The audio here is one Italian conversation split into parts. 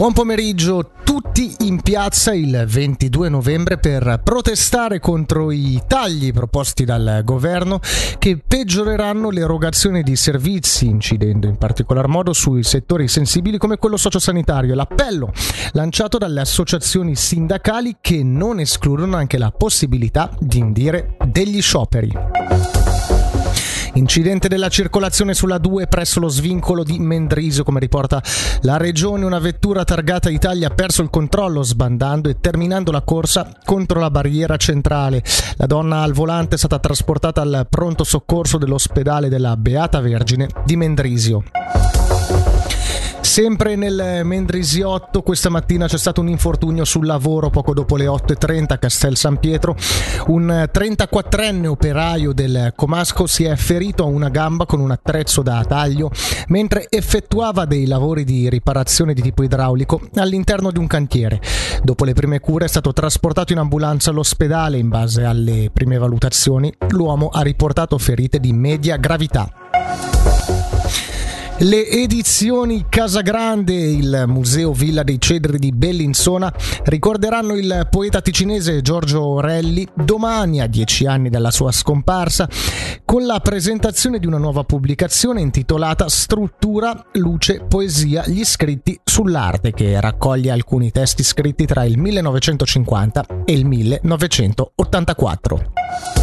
Buon pomeriggio, tutti in piazza il 22 novembre per protestare contro i tagli proposti dal governo che peggioreranno l'erogazione di servizi, incidendo in particolar modo sui settori sensibili come quello sociosanitario. L'appello lanciato dalle associazioni sindacali che non escludono anche la possibilità di indire degli scioperi. Incidente della circolazione sulla 2 presso lo svincolo di Mendrisio, come riporta la regione. Una vettura targata Italia ha perso il controllo sbandando e terminando la corsa contro la barriera centrale. La donna al volante è stata trasportata al pronto soccorso dell'ospedale della Beata Vergine di Mendrisio. Sempre nel Mendrisiotto questa mattina c'è stato un infortunio sul lavoro poco dopo le 8.30 a Castel San Pietro. Un 34enne operaio del Comasco si è ferito a una gamba con un attrezzo da taglio mentre effettuava dei lavori di riparazione di tipo idraulico all'interno di un cantiere. Dopo le prime cure è stato trasportato in ambulanza all'ospedale in base alle prime valutazioni. L'uomo ha riportato ferite di media gravità. Le edizioni Casagrande, il Museo Villa dei Cedri di Bellinzona, ricorderanno il poeta ticinese Giorgio Orelli domani, a dieci anni dalla sua scomparsa, con la presentazione di una nuova pubblicazione intitolata Struttura, Luce, Poesia, gli scritti sull'arte, che raccoglie alcuni testi scritti tra il 1950 e il 1984.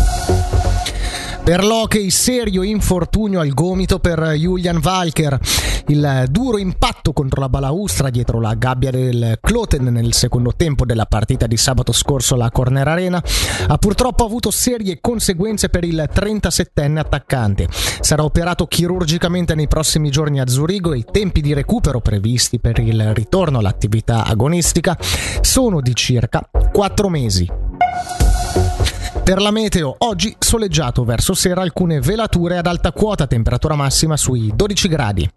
Per l'hockey serio infortunio al gomito per Julian Walker. Il duro impatto contro la balaustra dietro la gabbia del Cloten nel secondo tempo della partita di sabato scorso alla Corner Arena ha purtroppo avuto serie conseguenze per il 37enne attaccante. Sarà operato chirurgicamente nei prossimi giorni a Zurigo e i tempi di recupero previsti per il ritorno all'attività agonistica sono di circa 4 mesi. Per la meteo, oggi soleggiato verso sera alcune velature ad alta quota, temperatura massima sui 12 gradi.